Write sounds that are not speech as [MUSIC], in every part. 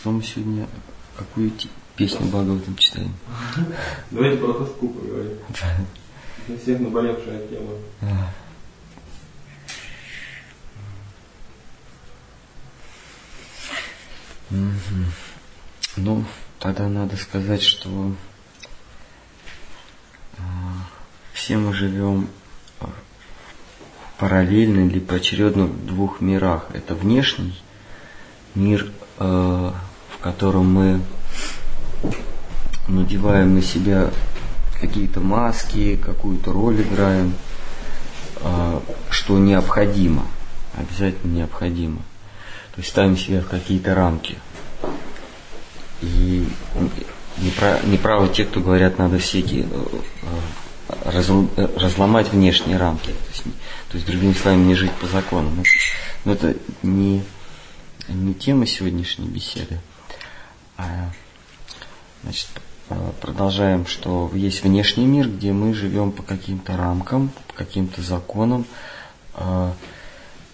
Что мы сегодня, какую песню Бхагаватам читаем? [LAUGHS] Давайте про тоску поговорим. Для всех наболевшая тема. Ну, тогда надо сказать, что а, все мы живем параллельно или поочередно в двух мирах. Это внешний мир, э, в котором мы надеваем на себя какие-то маски, какую-то роль играем, э, что необходимо, обязательно необходимо. То есть ставим себя в какие-то рамки. И неправы те, кто говорят, надо всякие э, разломать внешние рамки. То есть, то есть, другими словами, не жить по законам. Но это не, не тема сегодняшней беседы. Значит, а, продолжаем, что есть внешний мир, где мы живем по каким-то рамкам, по каким-то законам, а,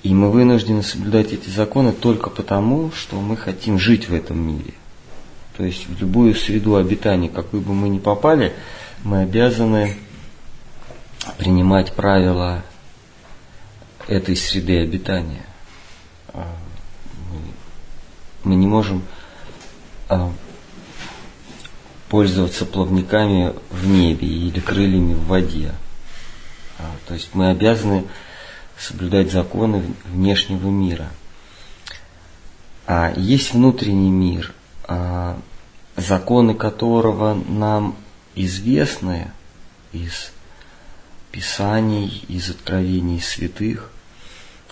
и мы вынуждены соблюдать эти законы только потому, что мы хотим жить в этом мире. То есть в любую среду обитания, какой бы мы ни попали, мы обязаны принимать правила этой среды обитания. А, мы не можем пользоваться плавниками в небе или крыльями в воде. А, то есть мы обязаны соблюдать законы внешнего мира. А есть внутренний мир, законы которого нам известны из Писаний, из откровений святых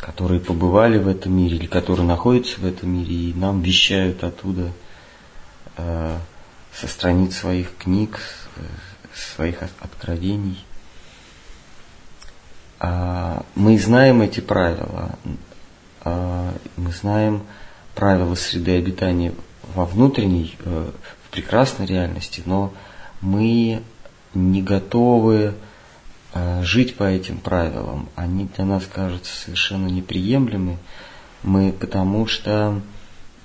которые побывали в этом мире или которые находятся в этом мире и нам вещают оттуда со страниц своих книг, э, своих откровений. А, мы знаем эти правила, а, мы знаем правила среды обитания во внутренней, э, в прекрасной реальности, но мы не готовы Э, жить по этим правилам, они для нас кажутся совершенно неприемлемы, мы, потому что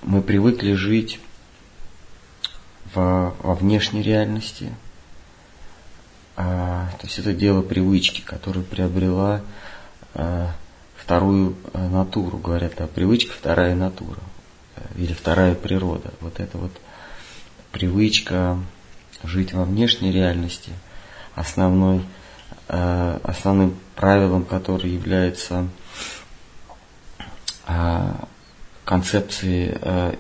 мы привыкли жить во, во внешней реальности. А, то есть это дело привычки, которую приобрела а, вторую а, натуру, говорят, а привычка вторая натура или вторая природа. Вот это вот привычка жить во внешней реальности, основной Э, основным правилом, который является э, концепцией э,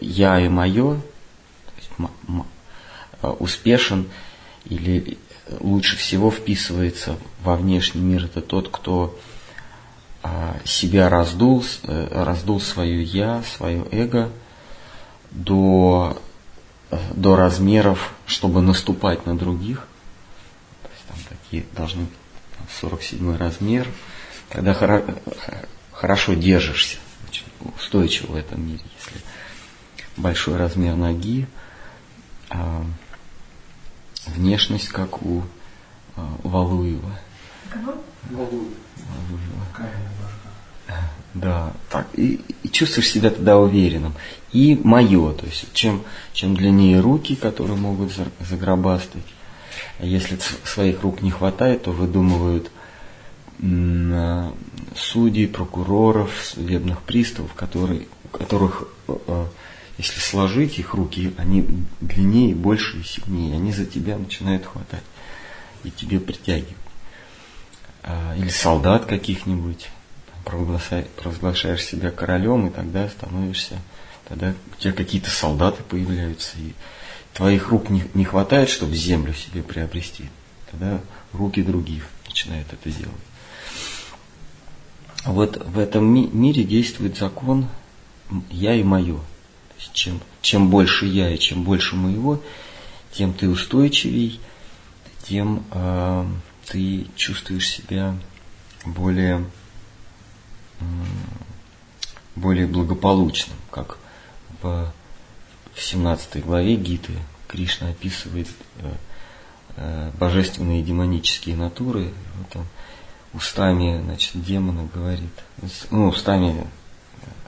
я и мое, успешен или лучше всего вписывается во внешний мир, это тот, кто себя раздул, раздул свое я, свое эго до, до размеров, чтобы наступать на других, такие должны 47 размер, когда хорошо держишься, очень устойчиво в этом мире, если большой размер ноги, а внешность как у а, Валуева. Валуева. Да, так, и, и чувствуешь себя тогда уверенным. И мое, то есть чем, чем длиннее руки, которые могут загробастать, если своих рук не хватает, то выдумывают судей, прокуроров, судебных приставов, которые, у которых, э, э, если сложить их руки, они длиннее, больше и сильнее. Они за тебя начинают хватать и тебе притягивают. А, или солдат каких-нибудь, провозглашаешь себя королем, и тогда становишься, тогда у тебя какие-то солдаты появляются, и твоих рук не, не хватает, чтобы землю себе приобрести, тогда руки других начинают это делать. Вот в этом ми- мире действует закон я и мое. Чем, чем больше я и чем больше моего, тем ты устойчивей, тем э, ты чувствуешь себя более, э, более благополучным, как в в 17 главе Гиты Кришна описывает э, э, божественные и демонические натуры. Вот он устами значит, демона говорит, ну, устами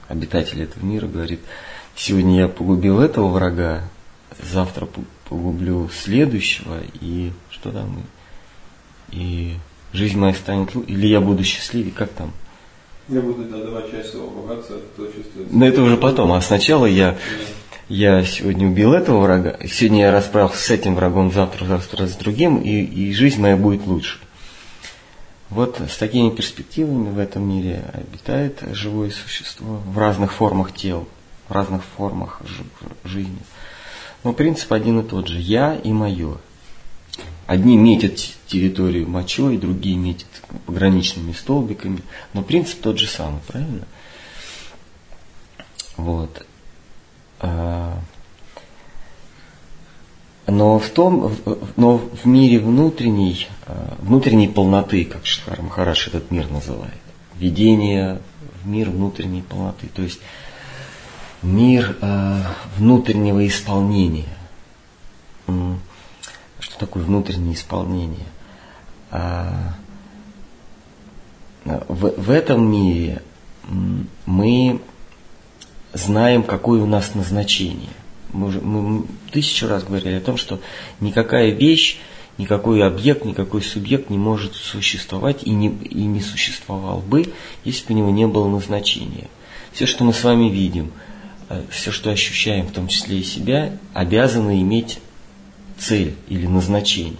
обитатель этого мира, говорит, сегодня я погубил этого врага, завтра погублю следующего, и что там, и жизнь моя станет лучше, или я буду счастливее, как там? Я буду отдавать часть своего богатства, кто чувствует. Но это уже потом, а сначала я, я сегодня убил этого врага, сегодня я расправился с этим врагом, завтра, завтра с другим, и, и жизнь моя будет лучше. Вот с такими перспективами в этом мире обитает живое существо в разных формах тел, в разных формах жизни. Но принцип один и тот же. Я и мое. Одни метят территорию мочой, другие метят пограничными столбиками. Но принцип тот же самый, правильно? Вот. А, но в том, но в мире внутренней, а, внутренней полноты, как Штхар Махараш этот мир называет, видение в мир внутренней полноты, то есть мир э, внутреннего исполнения. Что такое внутреннее исполнение? А, в, в этом мире мы знаем, какое у нас назначение. Мы, уже, мы тысячу раз говорили о том, что никакая вещь, никакой объект, никакой субъект не может существовать и не, и не существовал бы, если бы у него не было назначения. Все, что мы с вами видим – Э, все, что ощущаем, в том числе и себя, обязаны иметь цель или назначение.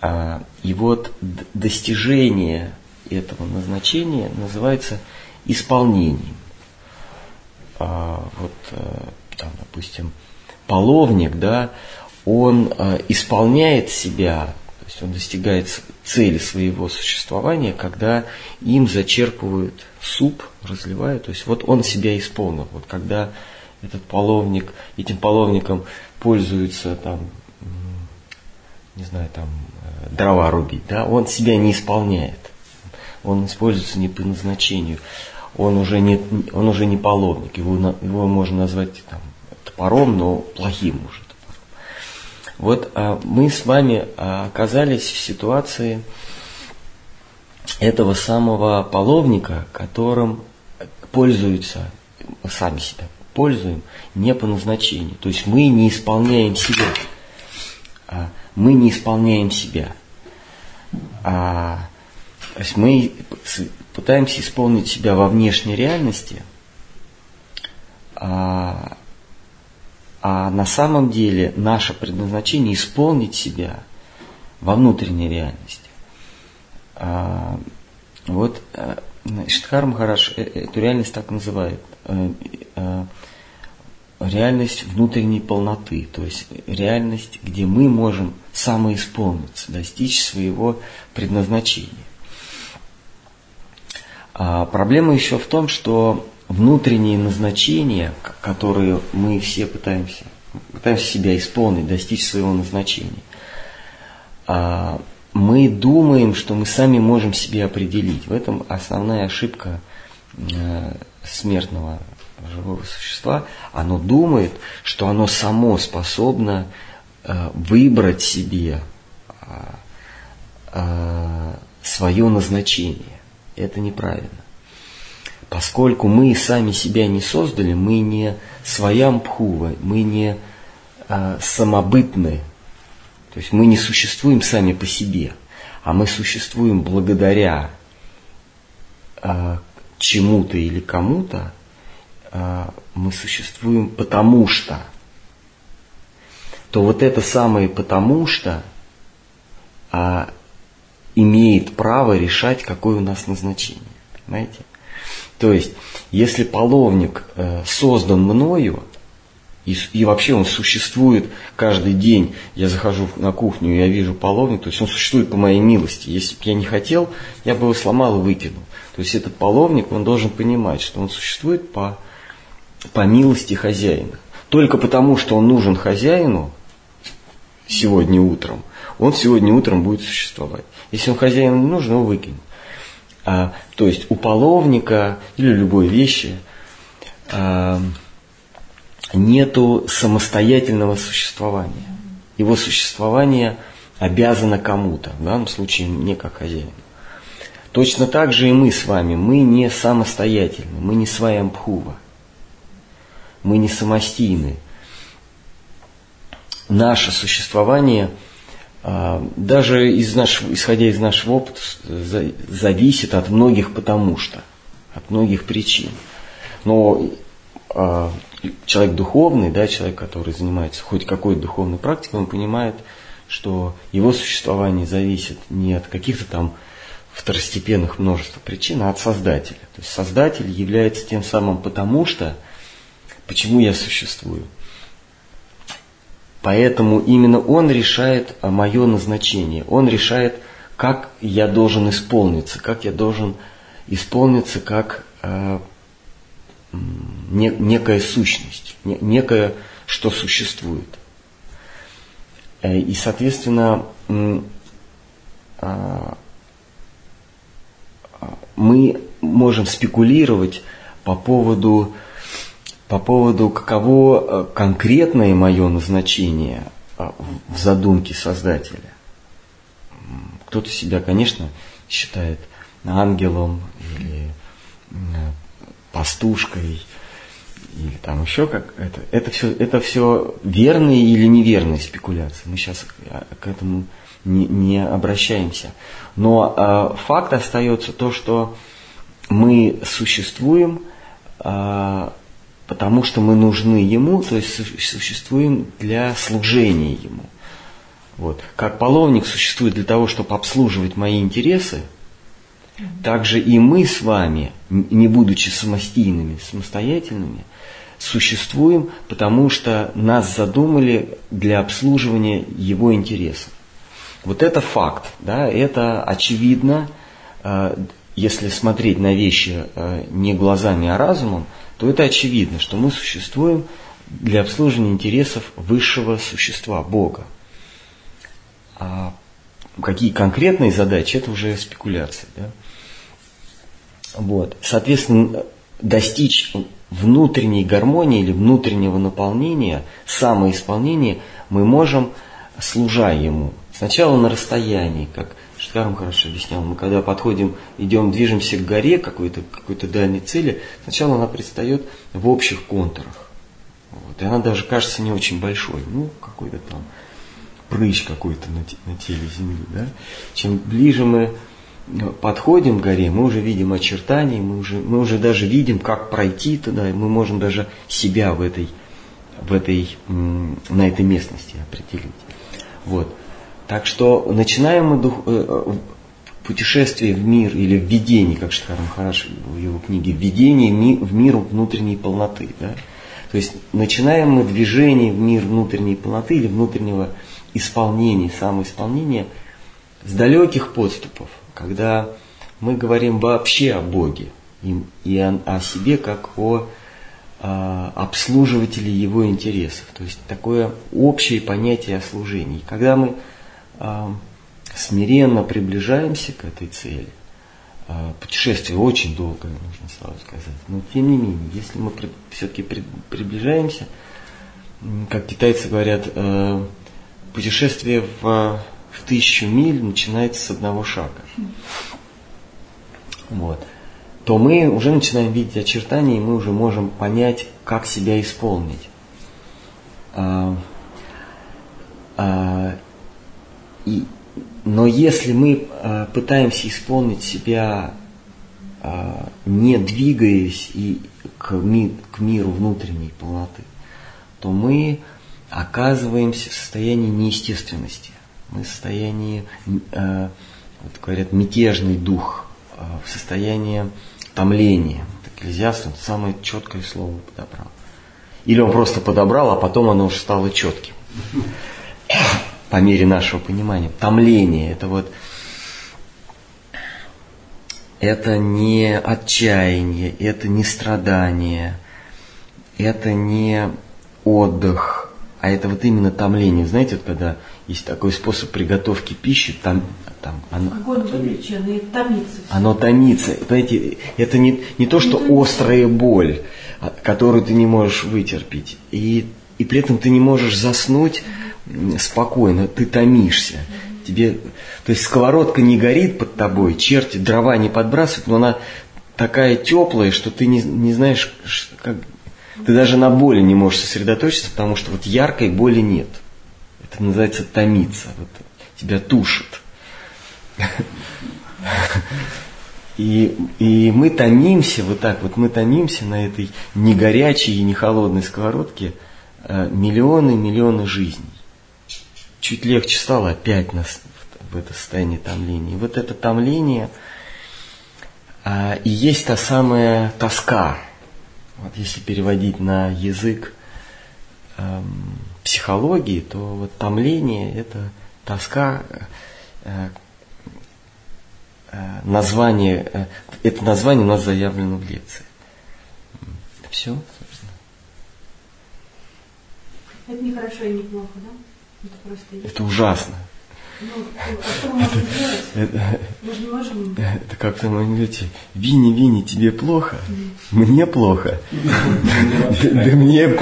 А, и вот достижение этого назначения называется исполнением. А, вот, э, там, допустим, половник, да, он э, исполняет себя, есть он достигает цели своего существования, когда им зачерпывают суп разливает. То есть вот он себя исполнил. Вот когда этот половник, этим половником пользуется там, не знаю, там э, дрова рубить, да, он себя не исполняет. Он используется не по назначению. Он уже не, он уже не половник. Его, его можно назвать там, топором, но плохим уже. Вот а, мы с вами а, оказались в ситуации, этого самого половника, которым пользуются, сами себя пользуем, не по назначению. То есть мы не исполняем себя. А мы не исполняем себя. А, то есть мы пытаемся исполнить себя во внешней реальности, а, а на самом деле наше предназначение исполнить себя во внутренней реальности. А, вот Штхар Махараш э, эту реальность так называет. Э, э, реальность внутренней полноты, то есть реальность, где мы можем самоисполниться, достичь своего предназначения. А проблема еще в том, что внутренние назначения, которые мы все пытаемся, пытаемся себя исполнить, достичь своего назначения, а, мы думаем, что мы сами можем себе определить. В этом основная ошибка э, смертного живого существа. Оно думает, что оно само способно э, выбрать себе э, свое назначение. Это неправильно. Поскольку мы сами себя не создали, мы не своям пхува, мы не самобытны то есть мы не существуем сами по себе, а мы существуем благодаря э, чему-то или кому-то, э, мы существуем потому что. То вот это самое потому что э, имеет право решать, какое у нас назначение. Понимаете? То есть, если половник э, создан мною, и, и вообще он существует каждый день. Я захожу на кухню, я вижу половник, то есть он существует по моей милости. Если бы я не хотел, я бы его сломал и выкинул. То есть этот половник, он должен понимать, что он существует по, по милости хозяина. Только потому, что он нужен хозяину сегодня утром, он сегодня утром будет существовать. Если он хозяину не нужен, его выкинет. А, то есть у половника или любой вещи а, нету самостоятельного существования. Его существование обязано кому-то, в данном случае мне как хозяину. Точно так же и мы с вами. Мы не самостоятельны, мы не своямпхува. Мы не самостийны. Наше существование, даже из нашего, исходя из нашего опыта, зависит от многих потому что, от многих причин. Но а, человек духовный, да, человек, который занимается хоть какой-то духовной практикой, он понимает, что его существование зависит не от каких-то там второстепенных множества причин, а от Создателя. То есть Создатель является тем самым потому что, почему я существую. Поэтому именно он решает мое назначение. Он решает, как я должен исполниться, как я должен исполниться как э, не, некая сущность, не, некое, что существует. Э, и, соответственно, а, мы можем спекулировать по поводу, по поводу каково э, конкретное мое назначение а, в задумке Создателя. Кто-то себя, конечно, считает ангелом или э, пастушкой или там еще как это. Это все, это все верные или неверные спекуляции. Мы сейчас к этому не, не обращаемся. Но э, факт остается то, что мы существуем, э, потому что мы нужны Ему, то есть существуем для служения Ему. Вот. Как половник существует для того, чтобы обслуживать мои интересы, также и мы с вами, не будучи самостийными, самостоятельными, существуем, потому что нас задумали для обслуживания его интересов. Вот это факт, да, это очевидно, э, если смотреть на вещи э, не глазами, а разумом, то это очевидно, что мы существуем для обслуживания интересов высшего существа, Бога. А какие конкретные задачи, это уже спекуляция. Да? Вот. Соответственно, достичь внутренней гармонии или внутреннего наполнения, самоисполнения мы можем, служа Ему. Сначала на расстоянии, как Штарм хорошо объяснял, мы когда подходим, идем, движемся к горе какой-то какой дальней цели, сначала она предстает в общих контурах. Вот, и она даже кажется не очень большой, ну, какой-то там прыщ какой-то на, на теле Земли. Да? Чем ближе мы подходим к горе, мы уже видим очертания, мы уже, мы уже даже видим, как пройти туда, и мы можем даже себя в этой, в этой, на этой местности определить. Вот. Так что начинаем мы дух, э, э, путешествие в мир или введение, как Штхар Махараш в его книге, введение в мир внутренней полноты. Да? То есть начинаем мы движение в мир внутренней полноты или внутреннего исполнения, самоисполнения с далеких подступов, когда мы говорим вообще о Боге и, и о, о себе как о э, обслуживателе его интересов. То есть такое общее понятие о служении. Когда мы смиренно приближаемся к этой цели. А, путешествие очень долгое, нужно сразу сказать. Но тем не менее, если мы все-таки приближаемся, как китайцы говорят, э, путешествие в, в тысячу миль начинается с одного шага. Вот. То мы уже начинаем видеть очертания, и мы уже можем понять, как себя исполнить. И, но если мы э, пытаемся исполнить себя, э, не двигаясь и к, ми, к миру внутренней полноты, то мы оказываемся в состоянии неестественности. Мы в состоянии, э, вот говорят, мятежный дух, э, в состоянии томления. Экклезиаст он самое четкое слово подобрал. Или он просто подобрал, а потом оно уже стало четким по мере нашего понимания. Томление – это вот это не отчаяние, это не страдание, это не отдых, а это вот именно томление. Знаете, вот когда есть такой способ приготовки пищи, там, там оно, томится. Оно томится. Знаете, это не, не то, что острая боль, а, которую ты не можешь вытерпеть, и, и при этом ты не можешь заснуть, спокойно, ты томишься. тебе, то есть сковородка не горит под тобой, черти дрова не подбрасывают, но она такая теплая, что ты не, не знаешь, как, ты даже на боли не можешь сосредоточиться, потому что вот яркой боли нет. Это называется томиться. Вот, тебя тушит. И, и мы томимся, вот так вот, мы томимся на этой не горячей и не холодной сковородке э, миллионы, миллионы жизней. Чуть легче стало опять нас в это состояние томления. И вот это томление а, и есть та самая тоска. Вот если переводить на язык эм, психологии, то вот томление – это тоска, э, э, название, э, это название у нас заявлено в лекции. Все, собственно. Это не хорошо и не плохо, да? Это ужасно. Ну, а? Это, не как в том анекдоте. Вини, Вини, тебе плохо? Мне плохо. Да мне...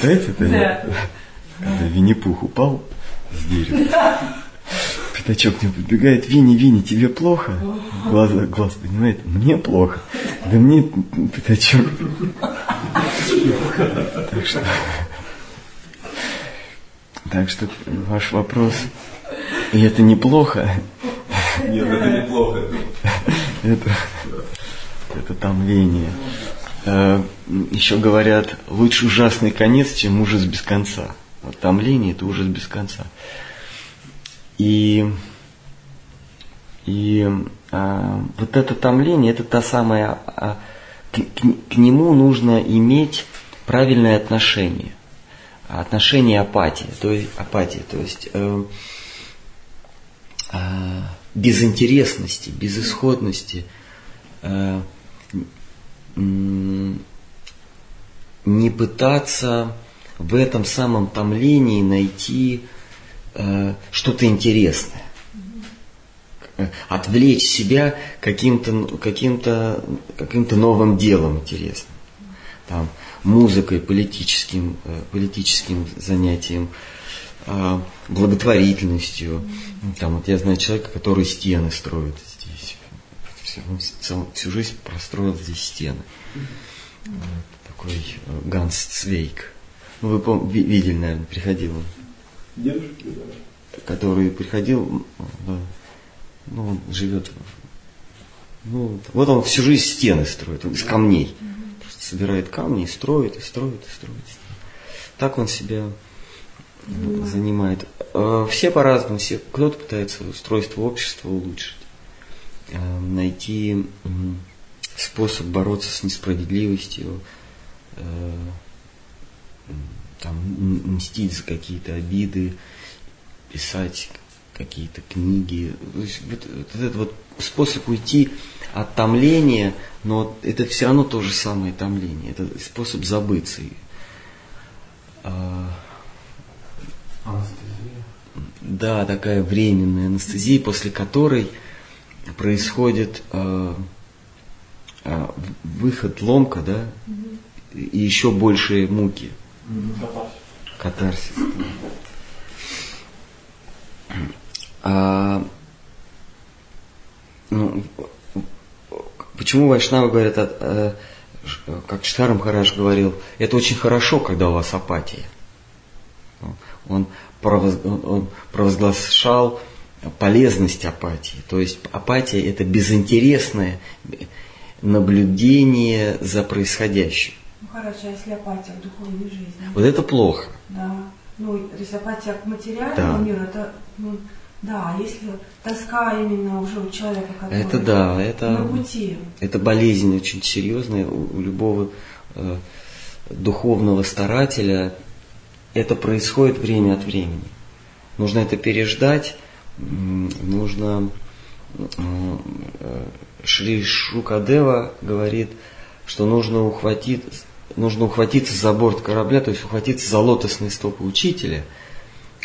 Знаете это? Винни-Пух упал с дерева. Пятачок нему подбегает, Винни, Винни, тебе плохо? Глаза, глаз понимает, мне плохо. Да мне пятачок. Так что, так что ваш вопрос, и это неплохо, Нет, это неплохо. это, это томление. Э, Еще говорят, лучше ужасный конец, чем ужас без конца. Вот томление – это ужас без конца. И, и а, вот это томление – это та самая… а, к, к- к нему нужно иметь правильное отношение. Отношение апатии, то есть, апатии, то есть э, а, безинтересности, безысходности, э, не пытаться в этом самом томлении найти э, что-то интересное. Э, Отвлечь себя каким-то каким-то каким-то новым делом интересным. Там, музыкой, политическим, э, политическим занятием, э, благотворительностью. Там, вот я знаю человека, который стены строит здесь. Всю, цел- всю жизнь простроил здесь стены. Вот такой э, Ганс Цвейк. Ну, вы пом- ви- видели, наверное, приходил он. Дедушки, да. Который приходил, да, ну, он живет, ну, вот он всю жизнь стены строит, он из камней. Собирает камни и строит, и строит, и строит. Так он себя занимает. Э, Все по-разному, все, кто-то пытается устройство общества улучшить, э, найти способ бороться с несправедливостью, м, там, мстить за какие-то обиды, писать какие-то книги. То есть вот, вот этот вот способ уйти от томления, но это все равно то же самое томление. Это способ забыться. А, Анестезия. да, такая временная анестезия, после которой происходит э, э, выход ломка, да, и еще большие муки, Катарсис. катарсис. да. А, ну, почему вайшнавы говорят, э, как Штарм Хараш говорил, это очень хорошо, когда у вас апатия. Он, провоз- он- он провозглашал полезность апатии. То есть апатия это безинтересное наблюдение за происходящим. Ну хорошо, а если апатия к духовной жизни? Вот это плохо. Да. Ну, то есть апатия к материальному Да. миру, это, ну, да, если тоска именно уже у человека, который Это да, это- на пути. Это болезнь очень серьезная у, у любого э, духовного старателя. Это происходит время от времени. Нужно это переждать, нужно... э, Шри Шукадева говорит, что нужно ухватить, нужно ухватиться за борт корабля, то есть ухватиться за лотосные стопы учителя,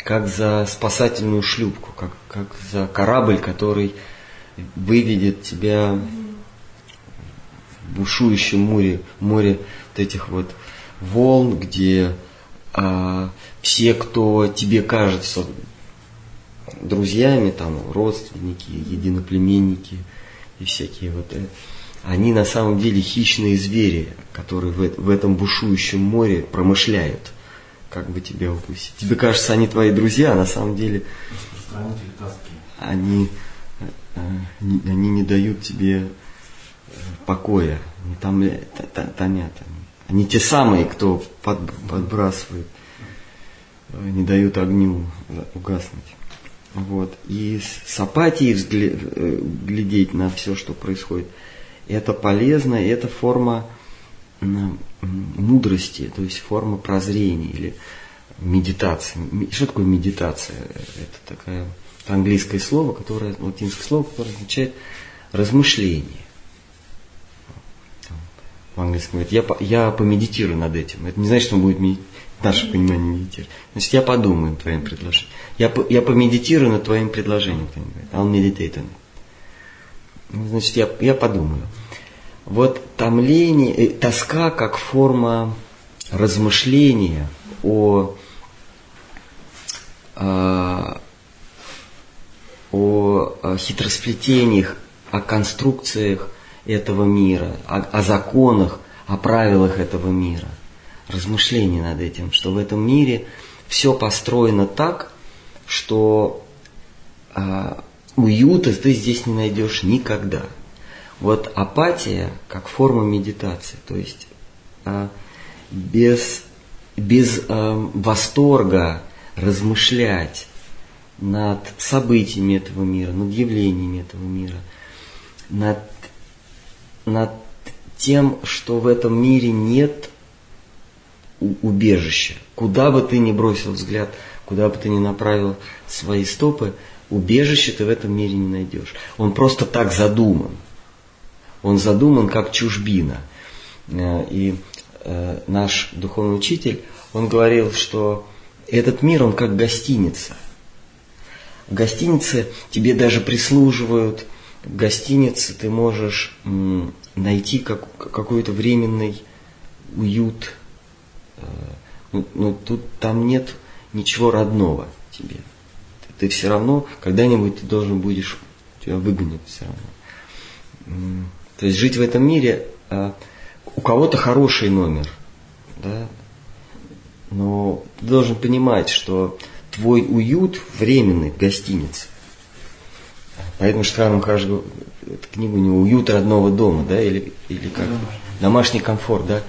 как за спасательную шлюпку, как, как за корабль, который выведет тебя в бушующем море, море вот этих вот волн, где а, все, кто тебе кажется друзьями, там, родственники, единоплеменники и всякие вот это, они на самом деле хищные звери, которые в, в этом бушующем море промышляют, как бы тебя укусить. Тебе кажется, они твои друзья, а на самом деле они, э, они не дают тебе э, покоя, они там тонят. Они, те самые, кто под, подбрасывает, э, не дают огню угаснуть. Вот. И с апатией глядеть на все, что происходит – это полезно, это форма мудрости, то есть форма прозрения или медитации. Что такое медитация? Это такое английское слово, которое, латинское слово, которое означает размышление. В английском говорит, я, я помедитирую над этим. Это не значит, что он будет медитировать. Наше понимание медитировать. Значит, я подумаю над твоим предложением. Я, я помедитирую над твоим предложением. Meditate on it. Ну, значит, я, я подумаю. Вот томление, э, тоска как форма размышления о, о, о хитросплетениях, о конструкциях этого мира, о, о законах, о правилах этого мира. Размышление над этим, что в этом мире все построено так, что а, уюта ты здесь не найдешь никогда. Вот апатия как форма медитации, то есть а, без, без а, восторга размышлять над событиями этого мира, над явлениями этого мира, над, над тем, что в этом мире нет убежища. Куда бы ты ни бросил взгляд, куда бы ты ни направил свои стопы – Убежище ты в этом мире не найдешь. Он просто так задуман. Он задуман как чужбина. Э, и э, наш духовный учитель, он говорил, что этот мир, он как гостиница. В гостинице тебе даже прислуживают, в гостинице ты можешь найти как, какой-то временный уют. Э, ну, ну, тут там нет ничего родного тебе ты все равно когда-нибудь ты должен будешь, тебя выгонят все равно. То есть жить в этом мире, а, у кого-то хороший номер, да, но ты должен понимать, что твой уют временный в гостинице. Поэтому Штраном каждую книгу у него «Уют родного дома», да, или, или как? Домашний комфорт, да.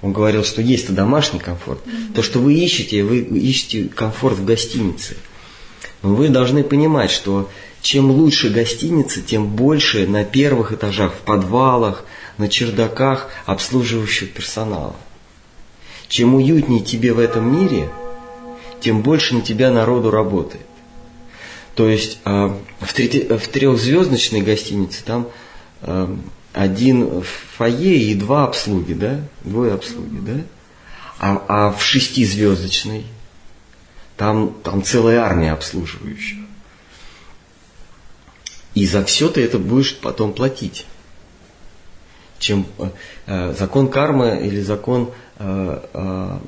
Он говорил, что есть-то домашний комфорт. То, что вы ищете, вы ищете комфорт в гостинице – но вы должны понимать, что чем лучше гостиница, тем больше на первых этажах, в подвалах, на чердаках обслуживающего персонала. Чем уютнее тебе в этом мире, тем больше на тебя народу работает. То есть э, в, трети, в трехзвездочной гостинице там э, один фойе и два обслуги, да? Двое обслуги, да? А, а в шестизвездочной там, там целая армия обслуживающих. И за все ты это будешь потом платить. Чем э, э закон кармы или закон э, э,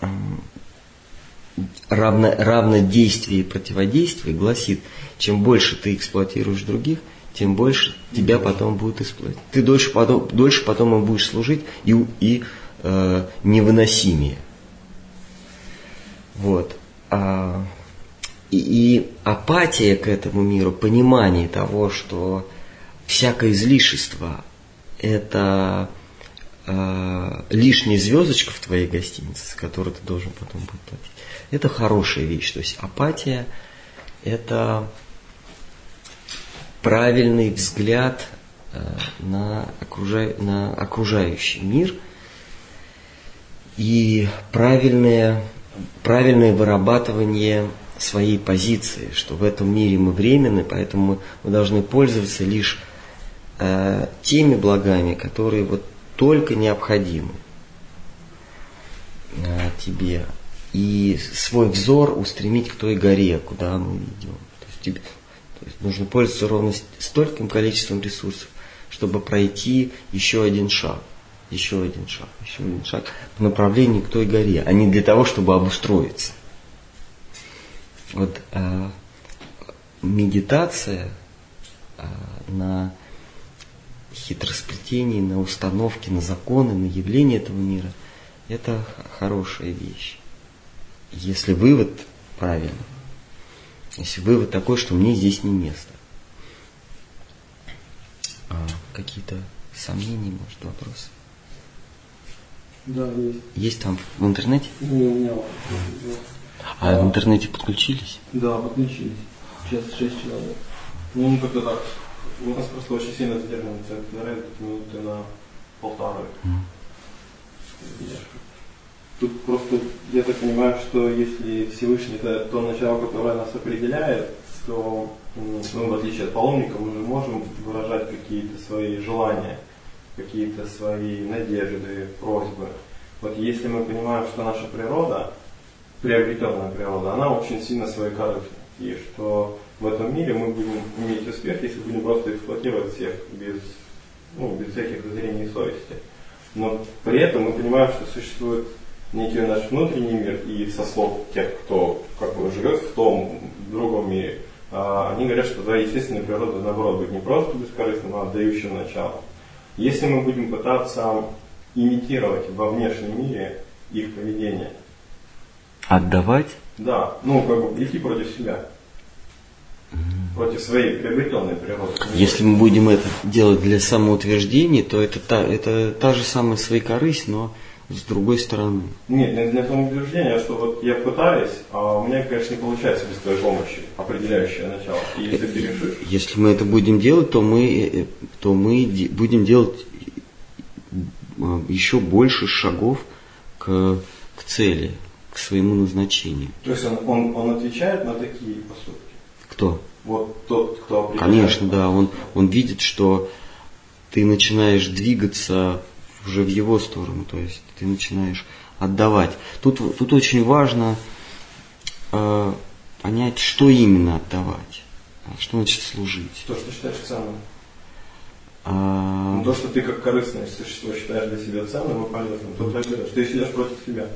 э, равно, равнодействия и противодействия гласит, чем больше ты эксплуатируешь других, тем больше тебя потом будут эксплуатировать. Ты дольше потом, дольше потом им будешь служить и, и э, невыносимее. Вот. А, и, и апатия к этому миру, понимание того, что всякое излишество – это э, лишняя звездочка в твоей гостинице, с которой ты должен потом будет платить. Это хорошая вещь. То есть апатия – это правильный взгляд э, на, окружа... на окружающий мир и правильное правильное вырабатывание своей позиции, что в этом мире мы временны, поэтому мы должны пользоваться лишь э, теми благами, которые вот только необходимы э, тебе. И свой взор устремить к той горе, куда мы идем. То есть, тебе, то есть нужно пользоваться ровно стольким количеством ресурсов, чтобы пройти еще один шаг. еще один шаг, еще один шаг по направлению к той горе, а не для того, чтобы обустроиться. Вот э, медитация э, на хитросплетении, на установке, на законы, на явление этого мира, это хорошая вещь. Если вывод правильный, если вывод такой, что мне здесь не место. А, какие-то сомнения, может, вопросы? Да, есть. Есть там в интернете? Не, у меня. А в интернете подключились? Да, подключились. Сейчас шесть человек. Ну, мы как-то так. У нас просто очень сильно задерживается интернет минуты на полторы. Тут просто, я так понимаю, что если Всевышний это то начало, которое нас определяет, то, ну, в отличие от паломника, мы же можем выражать какие-то свои желания, какие-то свои надежды, просьбы. Вот если мы понимаем, что наша природа, приобретенная природа, она очень сильно своекорыстна, и что в этом мире мы будем иметь успех, если будем просто эксплуатировать всех без, ну, без всяких зазрений совести. Но при этом мы понимаем, что существует некий наш внутренний мир, и со слов тех, кто как бы живет в том другом мире, а, они говорят, что да, естественная природа, наоборот, быть не просто бескорыстным, а отдающим начало. Если мы будем пытаться имитировать во внешнем мире их поведение. Отдавать? Да, ну как бы идти против себя. Против своей приобретенной природы. Если мы будем это делать для самоутверждения, то это та, это та же самая своекорысть, но с другой стороны. Нет, не для самоутверждения, а что вот я пытаюсь, а у меня, конечно, не получается без твоей помощи, определяющее начало. И если ты решишь... Если мы это будем делать, то мы, то мы будем делать еще больше шагов к, к цели, к своему назначению. То есть он, он, он отвечает на такие поступки? Кто? Вот тот, кто определяет. Конечно, да. Он, он видит, что ты начинаешь двигаться уже в его сторону, то есть ты начинаешь отдавать. Тут, тут очень важно э, понять, что именно отдавать, что значит служить. То, что считаешь ценным. А... Ну, то, что ты как корыстное существо считаешь для себя ценным и полезным, то ты, что ты сидишь против себя.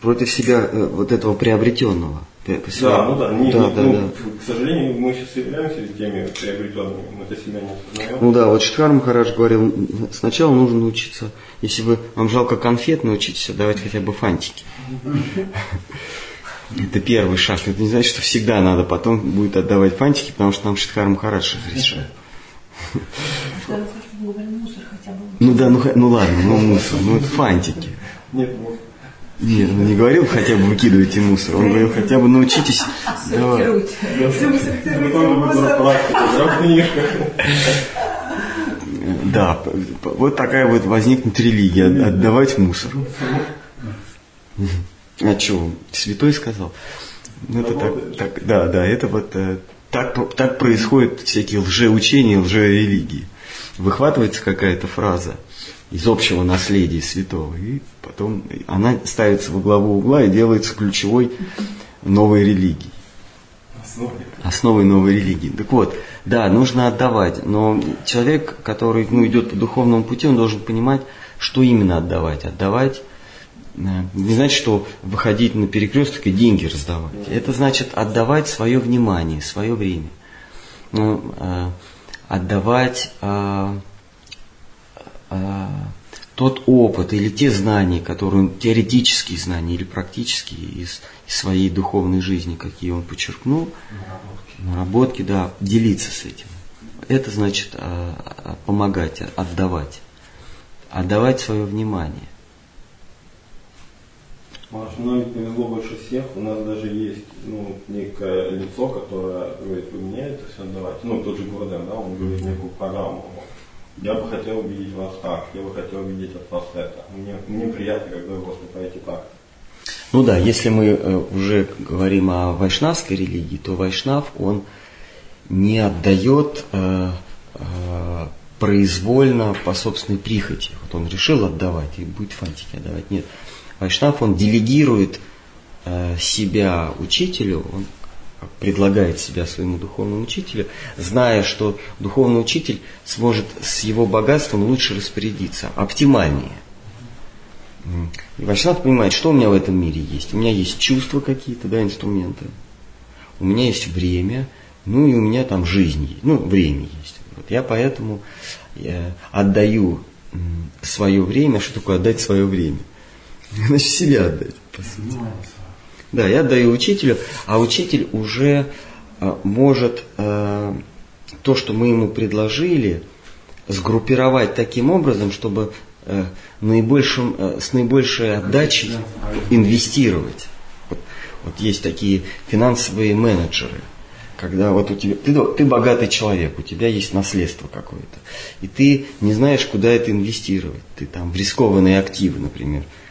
Против себя э, вот этого приобретенного. Да, ну да, не, да, не, да, ну, да. К сожалению, мы сейчас являемся теми приобретенными, мы это себя не осознаем. Ну да, вот Штхар Махарадж говорил, сначала нужно научиться, если вы, вам жалко конфет, научитесь отдавать хотя бы фантики. Это первый шаг. Это не значит, что всегда надо потом будет отдавать фантики, потому что нам Штхар Махарадж разрешает. Ну да, ну, ну ладно, ну мусор, ну это фантики. Нет, мусор. Нет, он не говорил хотя бы выкидывайте мусор, он говорил хотя бы научитесь. Сортируйте. Да, вот такая вот возникнет религия, отдавать мусор. А что, святой сказал? Ну, это так, так, да, да, это вот э, так, так происходят всякие лжеучения, лжерелигии. Выхватывается какая-то фраза – из общего наследия святого. И потом она ставится во главу угла и делается ключевой новой религии. Основой новой религии. Так вот, да, нужно отдавать, но человек, который ну, идет по духовному пути, он должен понимать, что именно отдавать. Отдавать э, не значит, что выходить на перекресток и деньги раздавать. Это значит отдавать свое внимание, свое время. Ну, э, отдавать э, тот опыт или те знания, которые он, теоретические знания или практические из, из своей духовной жизни, какие он подчеркнул, наработки, наработки да, делиться с этим. Это значит а, а, помогать, отдавать. Отдавать свое внимание. Маш, нам ведь повезло больше всех. У нас даже есть ну, некое лицо, которое говорит, вы мне это все отдавать. Ну, тот же Гурден, да, он говорит некую программу я бы хотел увидеть вас так, я бы хотел увидеть от вас это. Мне, мне приятно, когда вы поступаете так. Ну да, если мы э, уже говорим о вайшнавской религии, то вайшнав, он не отдает э, э, произвольно по собственной прихоти. Вот он решил отдавать и будет фантики отдавать. Нет. Вайшнав, он делегирует э, себя учителю, он предлагает себя своему духовному учителю, зная, что духовный учитель сможет с его богатством лучше распорядиться, оптимальнее. И Вайшнав понимает, что у меня в этом мире есть. У меня есть чувства какие-то, да, инструменты. У меня есть время, ну и у меня там жизнь есть, ну, время есть. Вот я поэтому я отдаю свое время. Что такое отдать свое время? [LAUGHS] Значит, себя отдать, по. Да, я отдаю учителю, а учитель уже а, может а, то, что мы ему предложили, сгруппировать таким образом, чтобы а, наибольшим, с наибольшей отдачей инвестировать. Вот, вот есть такие финансовые менеджеры – когда вот у тебя, ты, ты богатый человек, у тебя есть наследство какое-то, и ты не знаешь, куда это инвестировать. Ты там в рискованные активы, например, э, э,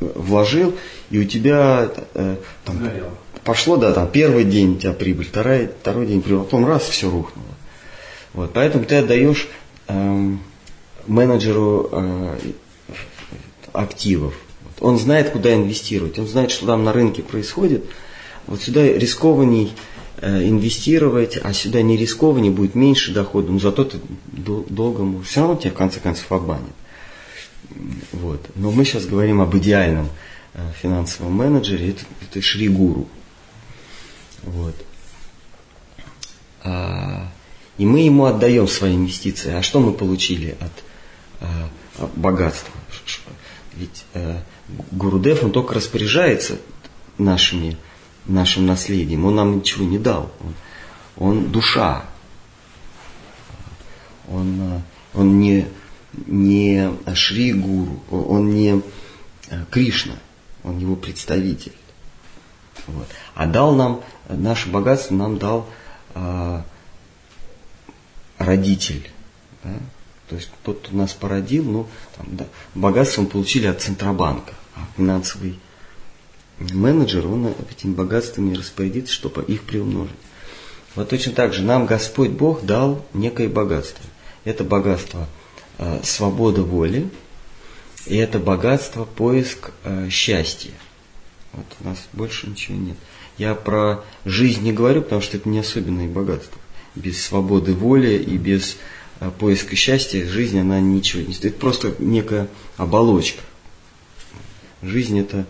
вложил, и у тебя э, там, пошло, да, там первый день у тебя прибыль, второй, второй день прибыль, потом раз, все рухнуло. Вот, поэтому ты отдаешь э, менеджеру э, активов. Он знает, куда инвестировать, он знает, что там на рынке происходит – вот сюда рискованней э, инвестировать, а сюда не рискованней будет меньше дохода, но зато ты долго можешь. Все равно тебя в конце концов обманет. Вот. Но мы сейчас говорим об идеальном э, финансовом менеджере, это, это Шри-гуру. Вот. А, и мы ему отдаем свои инвестиции. А что мы получили от а, богатства? Ведь а, Гурудев, он только распоряжается нашими нашим наследием. Он нам ничего не дал. Он, он душа. Он, э, он не, не Шри Гуру, он не э, Кришна, он его представитель. Вот. А дал нам, наше богатство нам дал а, родитель. Да? То есть тот, кто нас породил, ну, там, да, богатство мы получили от Центробанка, а финансовый менеджер, он этими богатствами распорядится, чтобы их приумножить. Вот точно так же нам Господь Бог дал некое богатство. Это богатство э, свобода воли, и это богатство поиск э, счастья. Вот у нас больше ничего нет. Я про жизнь не говорю, потому что это не особенное богатство. Без свободы воли и без э, поиска счастья жизнь, она ничего не стоит. Это просто некая оболочка. Жизнь это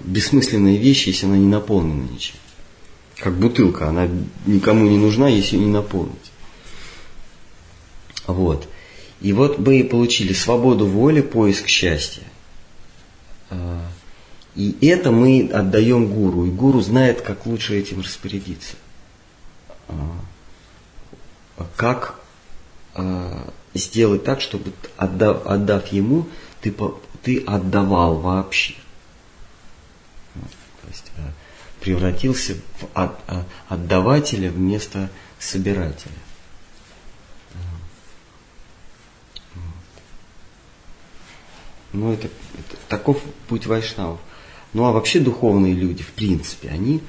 бессмысленная вещь, если она не наполнена ничем. Как бутылка, она никому не нужна, если ее не наполнить. Вот. И вот мы получили свободу воли, поиск счастья. А, и это мы отдаем гуру. И гуру знает, как лучше этим распорядиться. А, как а, сделать так, чтобы отдав, отдав ему, ты, ты отдавал вообще есть э, превратился в отдавателя вместо собирателя. Ну, это, это таков путь вайшнавов. Ну, а вообще духовные люди, в принципе, они,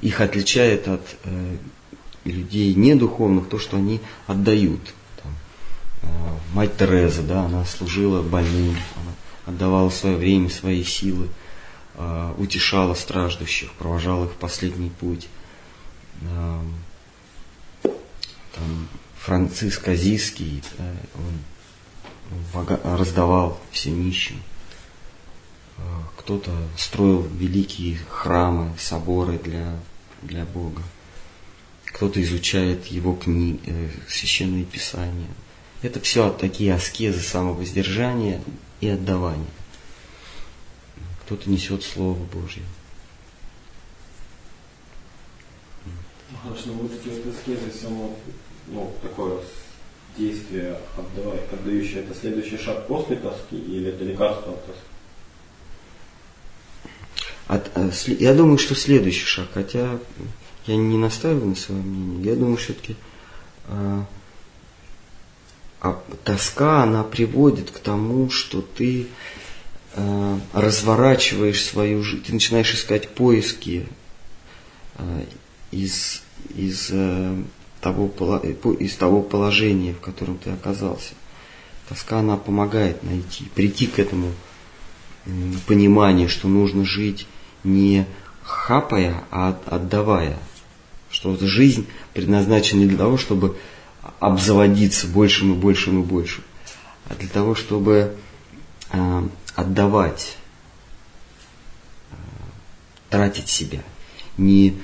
их отличает от э, людей недуховных то, что они отдают. Там, э, мать Тереза, да, она служила больным, она отдавала свое время, свои силы э, утешала страждущих, провожала их в последний путь. Э, там, Франциск Азийский, да, он раздавал всем нищим. Э, кто-то строил великие храмы, соборы для, для Бога. Кто-то изучает его книги, э, священные писания. Это все такие аскезы самовоздержания и отдавания кто-то несет Слово Божье. Ну, хорошо, но вот эти вот аскезы, само, ну, такое действие, отдавай, отдающее, это следующий шаг после тоски или это лекарство от тоски? От, э, я думаю, что следующий шаг, хотя я не настаиваю на своем мнении, я думаю, все-таки а, а тоска, она приводит к тому, что ты Э, разворачиваешь свою жизнь, ты начинаешь искать поиски э, из, из, э, того, из того положения, в котором ты оказался. Тоска, она помогает найти, прийти к этому пониманию, что нужно жить не хапая, а отдавая. Что вот жизнь предназначена не для того, чтобы обзаводиться большим и большим и большим, а для того, чтобы э, отдавать, э, тратить себя. Не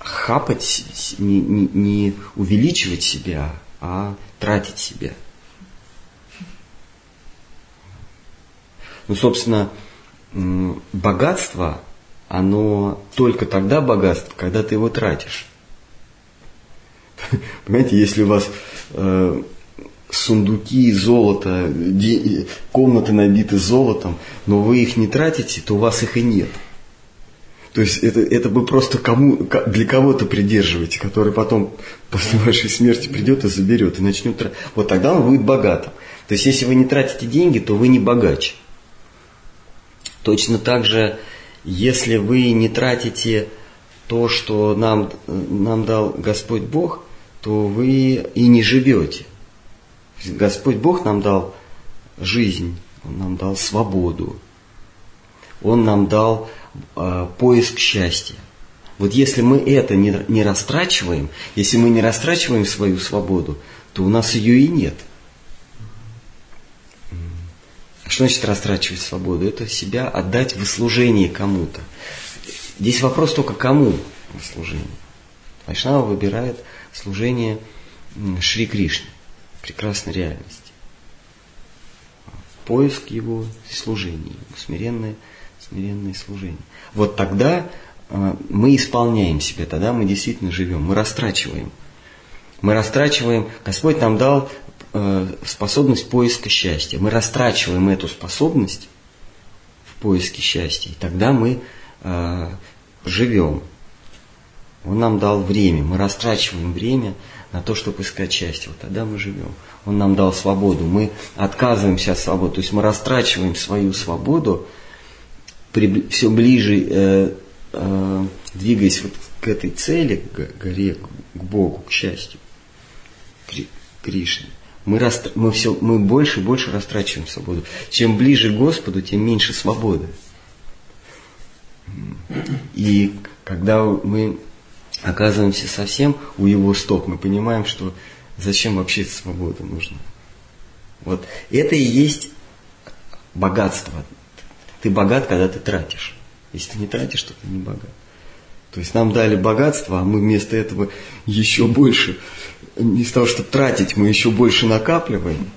хапать, не, не, не увеличивать себя, а тратить себя. Ну, собственно, богатство, оно только тогда богатство, когда ты его тратишь. [LAUGHS] Понимаете, если у вас э, сундуки, золото, де, комнаты набиты золотом, но вы их не тратите, то у вас их и нет. То есть это, это вы просто кому, для кого-то придерживаете, который потом после вашей смерти придет и заберет, и начнет. Вот тогда он будет богатым. То есть если вы не тратите деньги, то вы не богач. Точно так же, если вы не тратите то, что нам, нам дал Господь Бог, то вы и не живете. Господь Бог нам дал жизнь, Он нам дал свободу, Он нам дал э, поиск счастья. Вот если мы это не, не растрачиваем, если мы не растрачиваем свою свободу, то у нас ее и нет. Что значит растрачивать свободу? Это себя отдать в служение кому-то. Здесь вопрос только кому в служении. Вайшнава выбирает служение Шри Кришне, прекрасной реальности. Поиск его служения, смиренное, смиренное служение. Вот тогда э, мы исполняем себя, тогда мы действительно живем, мы растрачиваем. Мы растрачиваем, Господь нам дал э, способность поиска счастья. Мы растрачиваем эту способность в поиске счастья, и тогда мы э, живем. Он нам дал время, мы растрачиваем время на то, чтобы искать счастье. Вот тогда мы живем. Он нам дал свободу, мы отказываемся от свободы, то есть мы растрачиваем свою свободу, при, все ближе э, э, двигаясь вот к этой цели, к горе, к Богу, к счастью, к Кришне. Мы, растр... мы, все, мы больше и больше растрачиваем свободу. Чем ближе к Господу, тем меньше свободы. И когда мы оказываемся совсем у его стоп, мы понимаем, что зачем вообще свобода нужна. Вот это и есть богатство. Ты богат, когда ты тратишь. Если ты не тратишь, то ты не богат. То есть нам дали богатство, а мы вместо этого еще больше, вместо того, чтобы тратить, мы еще больше накапливаем.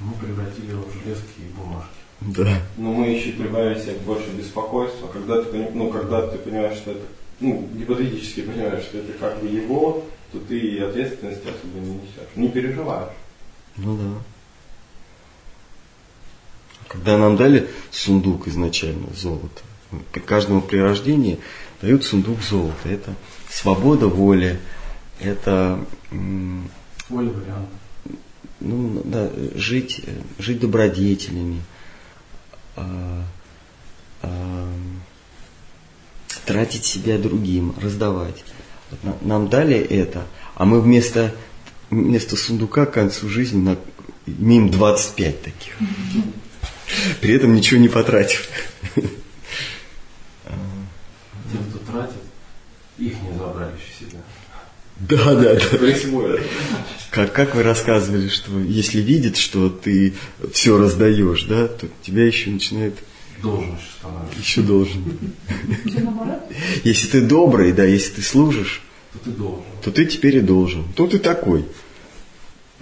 Мы превратили его в железки и бумажки. Да. Но мы еще прибавили себе больше беспокойства, когда ты, ну, когда ты понимаешь, что это ну, гипотетически понимаешь, что это как бы его, то ты и ответственности особо не несешь. Не переживаешь. Ну да. Когда нам дали сундук изначально золото, каждому при рождении дают сундук золота. Это свобода воли, это воля вариант. Ну, да, жить, жить добродетелями, а, а, тратить себя другим, раздавать. Нам дали это, а мы вместо, вместо сундука к концу жизни на, имеем 25 таких. При этом ничего не потратив. Те, кто тратит, их не забрали еще себя. Да, да, да. Как, как вы рассказывали, что если видит, что ты все раздаешь, да, то тебя еще начинает Должен еще становится. Еще должен. Если ты добрый, да, если ты служишь, то ты должен. То ты теперь и должен. То ты такой.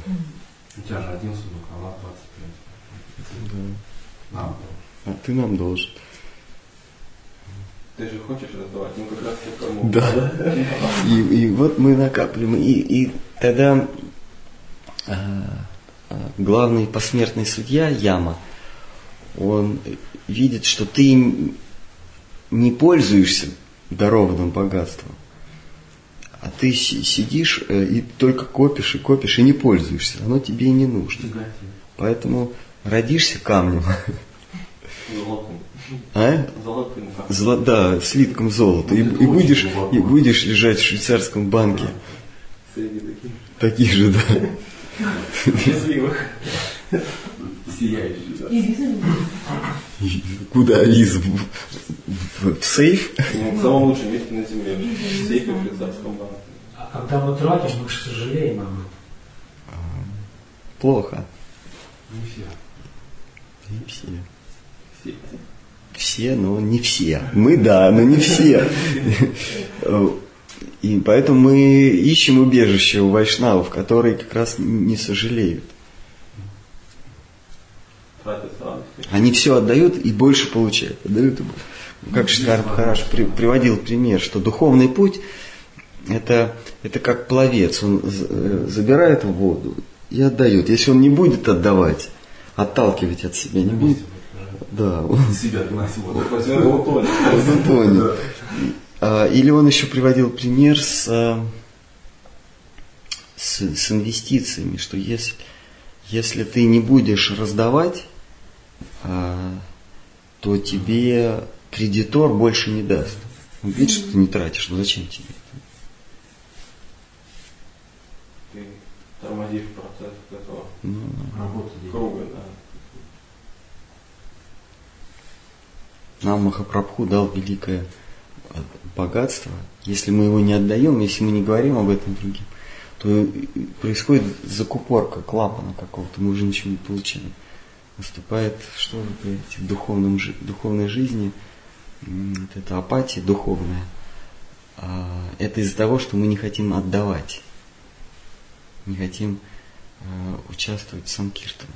У тебя же один сундук, а у нас 25. Да. Нам А ты нам должен. Ты же хочешь раздавать, ну как раз кому. Да. И, и вот мы накапливаем. И, и тогда а, а, главный посмертный судья Яма, он видит, что ты не пользуешься дарованным богатством, а ты сидишь э, и только копишь и копишь и не пользуешься, оно тебе и не нужно. Поэтому родишься камнем. Золотым. А? Золотым. Зло, да, слитком золота. И, и, будешь, и будешь лежать в швейцарском банке. Среди таких. Таких же, да. Счастливых. Сияющий, да. Куда визу? В, в сейф? Ну, в самом лучшем месте на земле. В сейфе в швейцарском банке. А когда мы тратим, мы же сожалеем об этом. Плохо. Не все. Не все. Все. Но не все. Мы да, но не все. И поэтому мы ищем убежище у вайшнавов, которые как раз не сожалеют. Они все отдают и больше получают. Отдают и больше. Как Штар Хараш при- приводил пример, что духовный путь это, это как пловец. Он э, забирает воду и отдает. Если он не будет отдавать, отталкивать от себя не будет, да, себя его утонет. А, Или он еще приводил пример с, а, с, с инвестициями, что если, если ты не будешь раздавать, а, то тебе кредитор больше не даст. Он видит, что ты не тратишь, ну зачем тебе? Ты тормозишь процесс этого Ну, делает. круга, да. Нам Махапрабху дал великое э, богатство. Если мы его не отдаем, если мы не говорим об этом другим, то происходит закупорка клапана какого-то, мы уже ничего не получаем. Наступает, что вы говорите, в духовном, духовной жизни, вот эта апатия духовная. А, Это из-за того, что мы не хотим отдавать, не хотим э, участвовать в Санкиртане.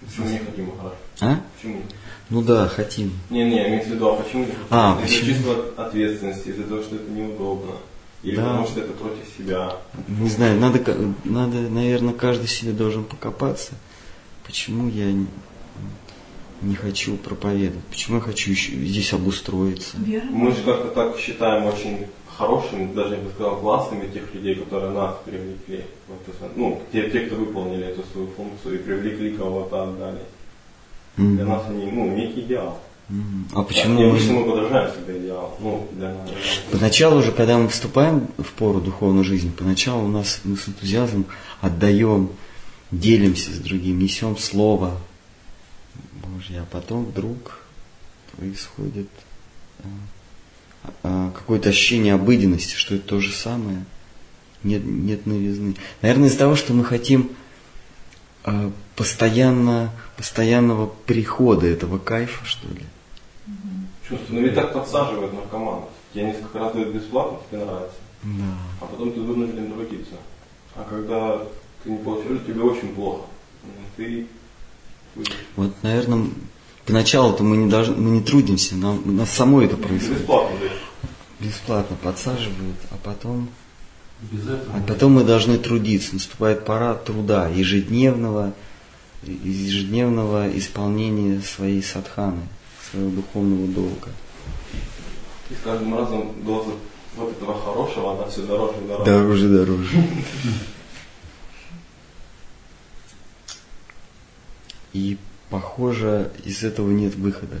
Почему не хотим хорошо? А? Почему? Ну да, хотим. Не, не, имеется в виду, а почему не хотим? А, из-за почему? чувства ответственности, из-за того, что это неудобно. Или Да. потому что это против себя. Не знаю, надо, надо, наверное, каждый себе должен покопаться. Почему я не, не хочу проповедовать? Почему я хочу еще здесь обустроиться? Вера. Мы же как-то так считаем очень хорошими, даже я бы сказал, классными тех людей, которые нас привлекли. в это, ну, те, те, кто выполнили эту свою функцию и привлекли кого-то отдали. Мгм. Для нас они, ну, некий идеал. А почему обычно мы... подражаем всегда идеалу. Ну, для нас. Поначалу же, когда мы вступаем в пору духовной жизни, поначалу у нас мы с энтузиазмом отдаем, делимся с другим, несем слово Божье, а потом вдруг происходит а, какое-то ощущение обыденности, что это то же самое. Нет, нет новизны. Наверное, из-за того, что мы хотим а, постоянно, постоянного прихода этого кайфа, что ли. Чувствую, ну ведь так подсаживают наркоманов. Тебе несколько раз дают бесплатно, тебе нравится. Да. А потом ты вынужден трудиться. А когда ты не получаешь, тебе очень плохо. Ну, Ты Вот, наверное, поначалу-то мы не должны, мы не трудимся, нам, нас само это происходит. бесплатно. Бесплатно подсаживают, а потом, а потом мы должны трудиться. Наступает пора труда, ежедневного, ежедневного исполнения своей садханы, своего духовного долга. И с каждым разом доза вот этого хорошего, она все дороже и дороже. Дороже, дороже. И похоже, из этого нет выхода,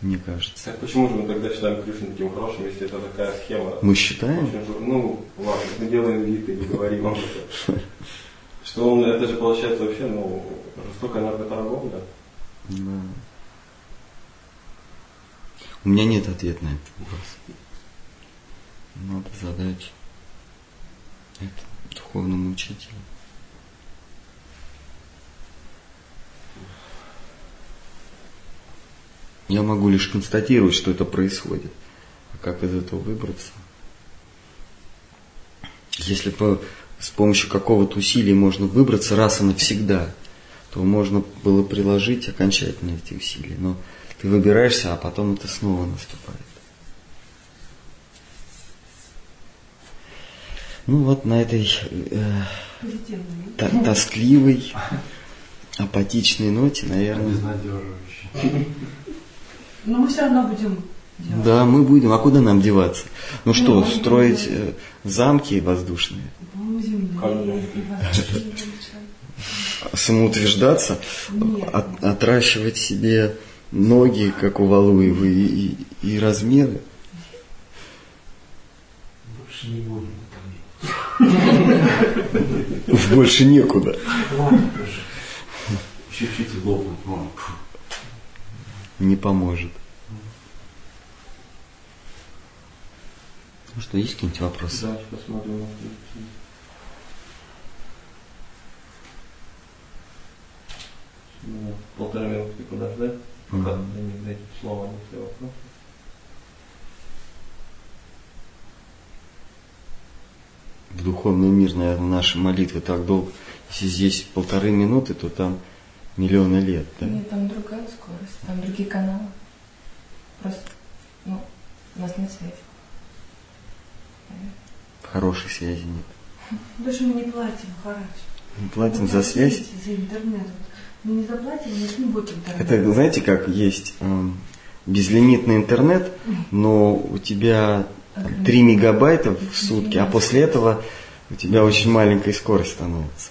мне кажется. Так почему же мы тогда считаем Кришну таким хорошим, если это такая схема? Мы считаем? Очень Ну, ладно, мы делаем вид и не говорим об этом. [LAUGHS] Что он, это же получается вообще, ну, жестокая наркоторговля. Да. У меня нет ответа на этот вопрос. Надо задать это духовному учителю. Я могу лишь констатировать, что это происходит. А как из этого выбраться? Если по, с помощью какого-то усилия можно выбраться раз и навсегда, то можно было приложить окончательно эти усилия. Но ты выбираешься, а потом это снова наступает. Ну вот на этой э, та- тоскливой, апатичной ноте, наверное. Безнадеживающе. Но мы все равно будем делать. Да, мы будем. А куда нам деваться? Ну что, Ну, строить э, замки воздушные? Вообще. самоутверждаться, Нет. от- отращивать себе ноги, как у Валуевой, и, и- и размеры. Больше не будем. Больше некуда. Уже. Чуть-чуть и лопнуть. Не поможет. Ну что, есть какие-нибудь вопросы? Быть, есть. Ну, Полторы минутки подождать, пока Мгм. для них слово на все вопросы. В духовный мир, наверное, наши молитвы так долго. Если здесь полторы минуты, то там миллионы лет. Да? Нет, там другая скорость, там другие каналы. Просто, ну, у нас нет связи. Хорошей связи нет. [LAUGHS] Даже мы не платим, Харач. Мы платим Вот за связь. За интернет. Мы не заплатим, у не будет интернета. Это, знаете, как есть эм, безлимитный интернет, но у тебя там, 3 мегабайта в сутки, а после этого у тебя очень маленькая скорость становится.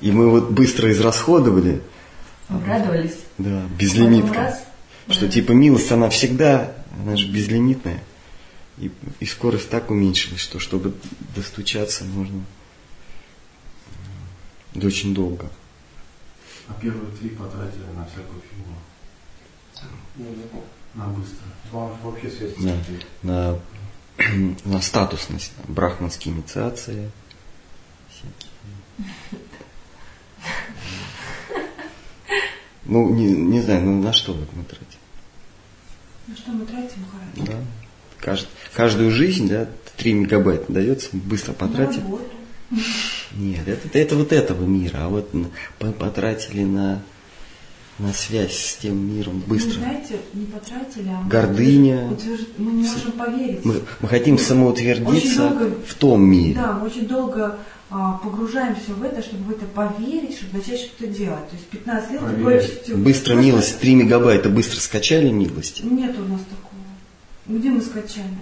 И мы вот быстро израсходовали, Обрадовались. да, безлимитка. раз, Что да. типа милость, она всегда, она же безлимитная. И, и скорость так уменьшилась, что чтобы достучаться нужно м, очень долго. А первые три потратили на всякую фигню. На быстро. Вам вообще связь Да. на, [CLEARS THROAT] на статусность, брахманские инициации. всякие. Ну, не, не знаю, ну на что вот мы тратим? Ну что мы тратим, Харач? Да. Кажд- каждую жизнь, да, 3 мегабайта дается, быстро На потратим. Нет, это, это вот этого мира, а вот на- по- потратили на, на связь с тем миром Мы, быстро. знаете, не потратили, а мы Гордыня. утвержд- Мы не можем поверить. Мы, мы хотим самоутвердиться долго- в том мире. Да, мы очень долго погружаемся в это, чтобы в это поверить, чтобы начать что-то делать. То есть 15 лет Проверять. всего. Быстро милость, 3 мегабайта быстро скачали милости. Нет у нас такого. Где мы скачали?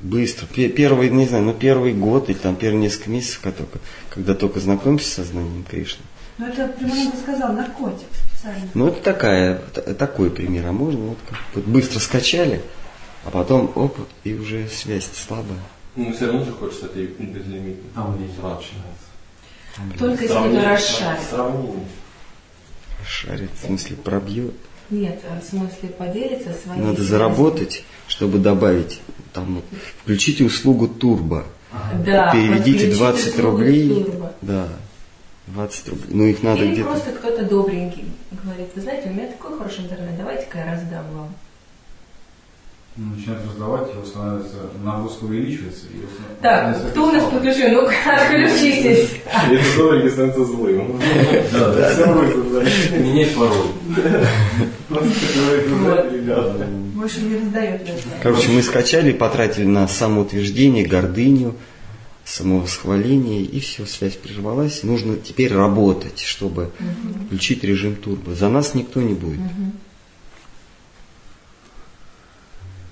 Быстро. Пе- Первый, не знаю, ну первый год или там первые несколько месяцев, когда только, когда только знакомишься со знанием Кришны. Ну это прямо сказал, наркотик специально. Ну это такая, такой пример. А можно вот, как, вот быстро скачали, а потом оп, и уже связь слабая. Ну, все равно же хочется этой безлимитной. Там где сразу начинается. Только если кто расшарит. Сравнение. Шарит, в смысле пробьет. Нет, а в смысле поделиться своей Надо связью. заработать, чтобы добавить. Там, включите услугу турбо. Да, Переведите подключить 20 услугу рублей. турбо. Да. 20 рублей. Ну их надо Или где-то. просто кто-то добренький говорит, вы знаете, у меня такой хороший интернет, давайте-ка я раздам вам. Ну, начинает раздавать, его становится, нагрузка увеличивается. И Так, кто у нас подключен? Ну-ка, отключитесь. Добрый становится злым. Да, да. Менять пароль. Больше не раздает. Короче, мы скачали, потратили на самоутверждение, гордыню, самовосхваление, и все, связь прервалась. Нужно теперь работать, чтобы включить режим турбо. За нас никто не будет.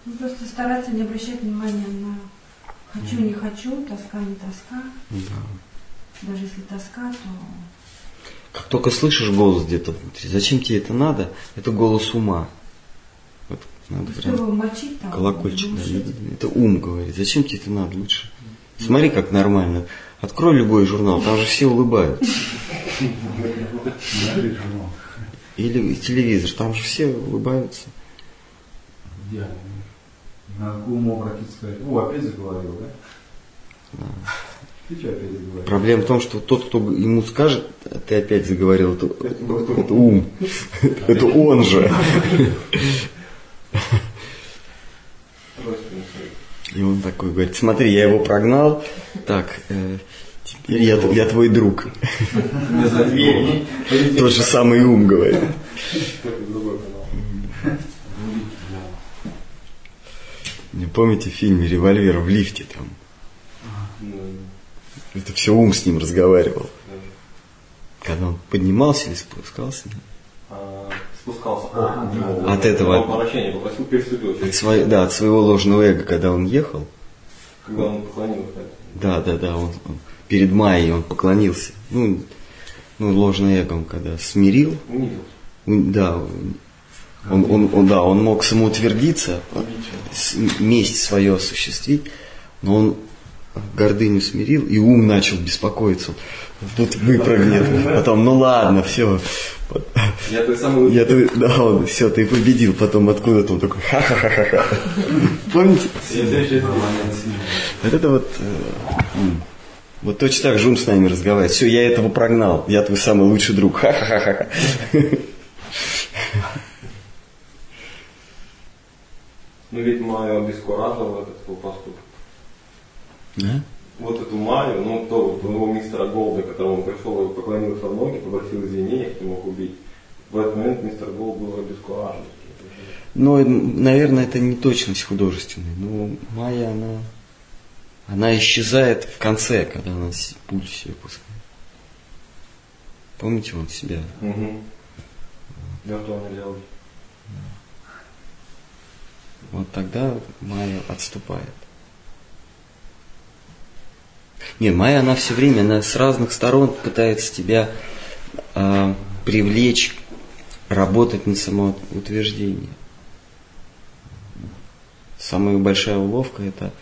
Ну, просто стараться не обращать внимания на хочу, не хочу, тоска, не тоска. Да. Даже если тоска, то Как только слышишь голос где-то внутри, зачем тебе это надо? Это голос ума. Вот надо что прям его мочить там, колокольчик. да, это ум говорит. Зачем тебе это надо лучше? Смотри, как нормально. Открой любой журнал, там же все улыбаются. Или телевизор, там же все улыбаются. Идеально. Надо к уму обратиться сказать, о, опять заговорил, да? Да. Ты что опять заговорил? Проблема в том, что тот, кто ему скажет, «А ты опять заговорил, это, это ум. Это он же. И он такой говорит, смотри, я его прогнал, так, э, теперь я, твой друг. Тот же самый ум говорит. Какой-то другой канал. Не Помните в фильме «Револьвер» в лифте там? Это все ум с ним разговаривал. да. Когда он поднимался или спускался. А, Спускался А, от да. него. От этого. От, свой- да, от своего ложного эго, когда он ехал. Когда он поклонился. Да, да, да, он, он перед Майей он поклонился. Ну, ну, ложное эго он когда смирил, Унизился. да, он, он, он- да, он мог самоутвердиться, месть свою осуществить, но он гордыню смирил, и ум начал беспокоиться. Тут выпрыгнет. Потом, ну ладно, все. Я твой самый Я ты, да, он, все, ты победил. Потом откуда-то он такой, ха-ха-ха-ха. Помните? Вот это вот, э, вот точно так же ум с нами разговаривает. Все, я этого прогнал. Я твой самый лучший друг. Ха-ха-ха-ха. Ну ведь Майя обескуражила этот свой поступок. Да? Вот эту Майю, ну то вот его мистера Голда, которому он пришел и поклонился в ноги, попросил извинения, что мог убить. В этот момент мистер Голд был обескуражен. Ну, наверное, это не точность художественная. Но Майя, она, она исчезает в конце, когда она пуль себе пускает. Помните, он себя Угу. Виртуальный реалити. Вот тогда Майя отступает. Не, Майя, она все время, она с разных сторон пытается тебя а, привлечь, работать над самоутверждением. Самая большая уловка это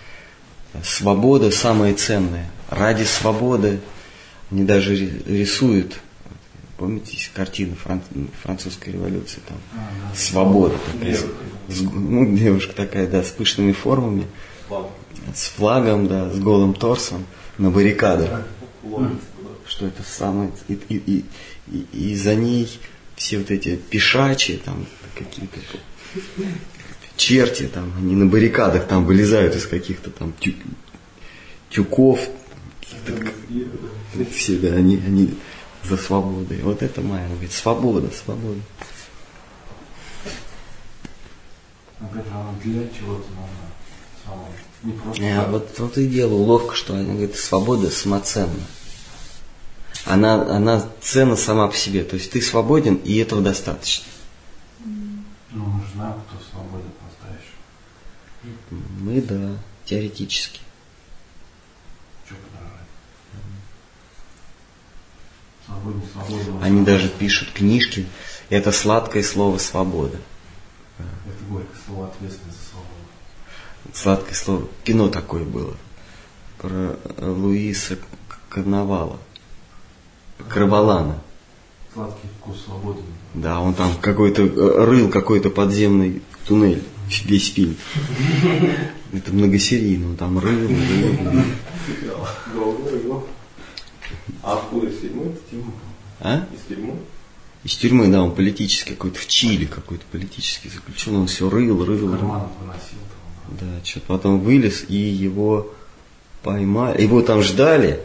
свобода самая ценная. Ради свободы они даже ри- рисуют, помните, картина фран- французской революции, там свобода такая, с- с- ну, девушка такая, да, с пышными формами, Ладно. с флагом, да, с голым торсом на баррикадах. Что это самое, и, и, и, и- за ней все вот эти пешачи, там какие-то черти, там, они на баррикадах там вылезают из каких-то там тю- тюков, каких-то все, да, они, они за свободой. Вот это моя, говорит, свобода, свобода. Опять же, она для чего-то нужна. Самое. Не просто А вот вот и дело, уловка, что она говорит, свобода самоценна. Она, она ценна сама по себе. То есть ты свободен, и этого достаточно. Ну, знаем, кто свободен по-настоящему. Мы, да, теоретически. Что подражать? Свободен, свободен. Они даже пишут книжки. Это сладкое слово свобода. Это горькое слово ответственность за свободу. Сладкое слово. Кино такое было. Про Луиса Карнавала. Карвалана. Сладкий вкус свободы. Да, он там какой-то э, рыл какой-то подземный туннель. Весь фильм. Это многосерийно. Он там рыл, рыл. А откуда из тюрьмы? А? Из тюрьмы? Из тюрьмы, да, он политический какой-то, в Чили какой-то политический заключенный. Он все рыл, рыл. Карманов выносил. Да, что-то потом вылез, и его поймали. Его там ждали.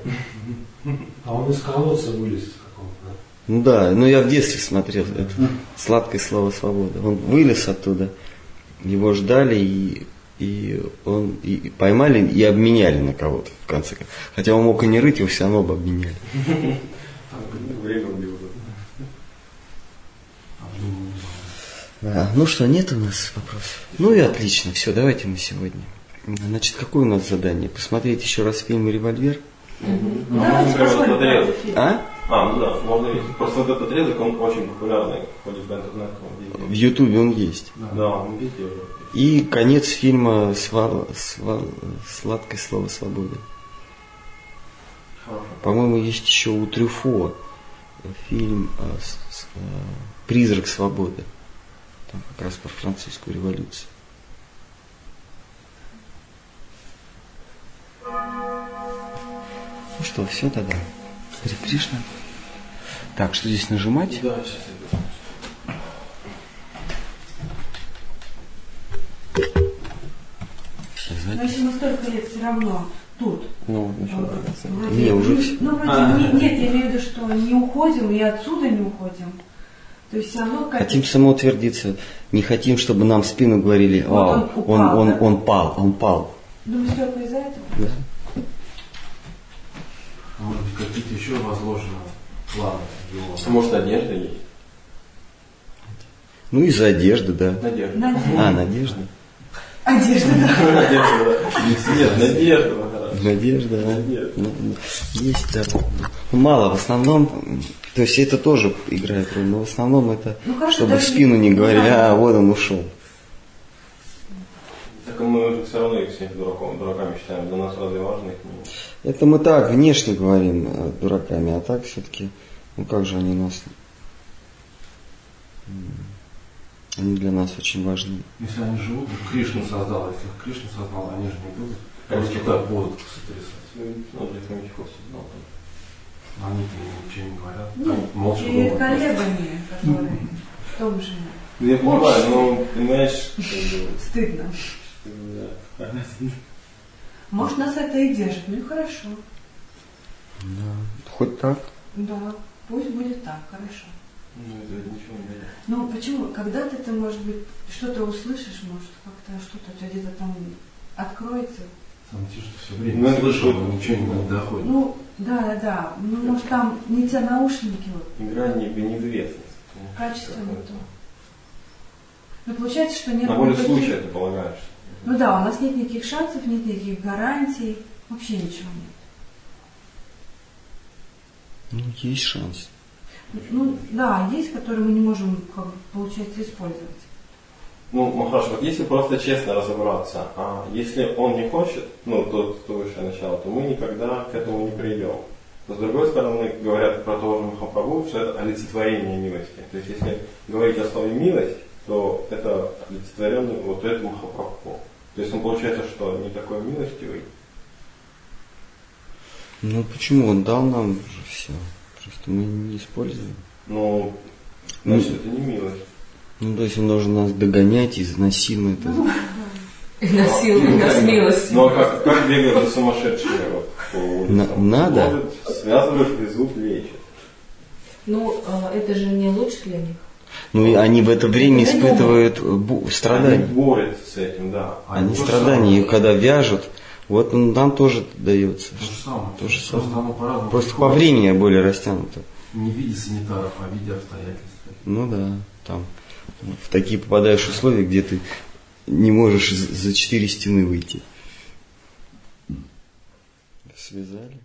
А он из колодца вылез из какого-то, да? Ну да, ну я в детстве смотрел это сладкое слово свобода. Он вылез оттуда, его ждали и, и он и поймали и обменяли на кого-то в конце концов. Хотя он мог и не рыть, его все равно бы обменяли. Ну. А в. Да, ну что, нет у нас вопросов? Ну и отлично, все, давайте мы сегодня. Значит, какое у нас задание? Посмотреть еще раз фильм «Револьвер». Этот фильм. А? А, ну да, можно видеть. Просто этот отрезок, он очень популярный, ходит по интернету. он В. Ютубе он есть. Да, он везде уже. И конец фильма «Сва- сва- «Сладкое слово свободы». По-моему, есть еще у Трюфо фильм а, «Призрак свободы». Там как раз про французскую революцию. Ну что, все тогда. Харе Кришна. Так, что здесь нажимать? Да, сейчас Но если мы столько лет все равно тут. Ну, вроде- Не, уже всё. Ну, вроде А. не- нет, я имею в виду, что не уходим и отсюда не уходим. То есть все равно как Хотим самоутвердиться, не хотим, чтобы нам в спину говорили, Вот вау, он он, упал, он, да? он пал, он пал. Думаю, только из-за этого. Да. А Может быть, какие-то еще возложенные планы его. А Может, одежда есть? Ну, из-за одежды, да. Надежда. Надежда. А, надежда. Одежда, да. [LAUGHS] Надежда, да. Нет, надежда. Надежда, да. Надежда. Ну, ну, Есть, да. Ну, Мало, в основном, то есть это тоже играет роль, но в основном это, Ну, хорошо, чтобы в спину не говорили, а, вот он ушел. Так мы же все равно их всех дураком, дураками считаем. Для нас разве важно их? Это мы так внешне говорим э, дураками, а так все-таки, ну как же они нас, они для нас очень важны. Если они живут, вот Кришну создал, если их Кришну создал, они же не будут. Просто так будут сотрясать. Ну, для хомячков создал. Они ничего не говорят. Нет, Они молча думают. коллегами, которые в том же Я понимаю, но понимаешь, [LAUGHS] стыдно. [LAUGHS] да. Может, нас это и держит. Ну и хорошо. Хоть так. Да, пусть будет так, хорошо. Ну, это ничего не дает. Ну почему? Когда-то ты, может быть, что-то услышишь, может, как-то что-то у тебя где-то там откроется. Сам тише все Ну, время это слышал, но ничего не доходит. Ну, да, да, да. Ну, может, там не те наушники, вот, Игра не в неизвестность. качество не то. Ну, получается, что нет На воле никаких- случая ты полагаешь. Ну да, у нас нет никаких шансов, нет никаких гарантий, вообще ничего нет. Ну, есть шанс. Ну, да, есть, которые мы не можем, как получается, использовать. Ну, ну хорошо, вот если просто честно разобраться, а если он не хочет, ну, тот, кто высшее начало, то мы никогда к этому не придем. Но с другой стороны, говорят про того же Махапрабху, что это олицетворение милости. То есть, если говорить о слове милость, то это олицетворенный вот этот Махапрабху. То есть он получается, что не такой милостивый. Ну почему? Он дал нам уже все. Мы не используем. Но значит, это не милость. Ну, то есть он должен нас догонять, изнасиловать. это. [LAUGHS] Насилуй нас милостью. Ну а как, как бегать за? На- надо. Ловят, связывают, везут, лечат. Ну, а, это же не лучше для них. Ну, и они в это время испытывают бу- Они страдания. борются с этим, да. Они же страдания, и самое. когда вяжут, вот он- нам тоже дается. То же самое. То же Просто самое. оно по-разному Просто по времени более растянуто. Не в виде санитаров, а в виде обстоятельств. Ну да, там в такие попадаешь условия, где ты не можешь за четыре стены выйти. Связали.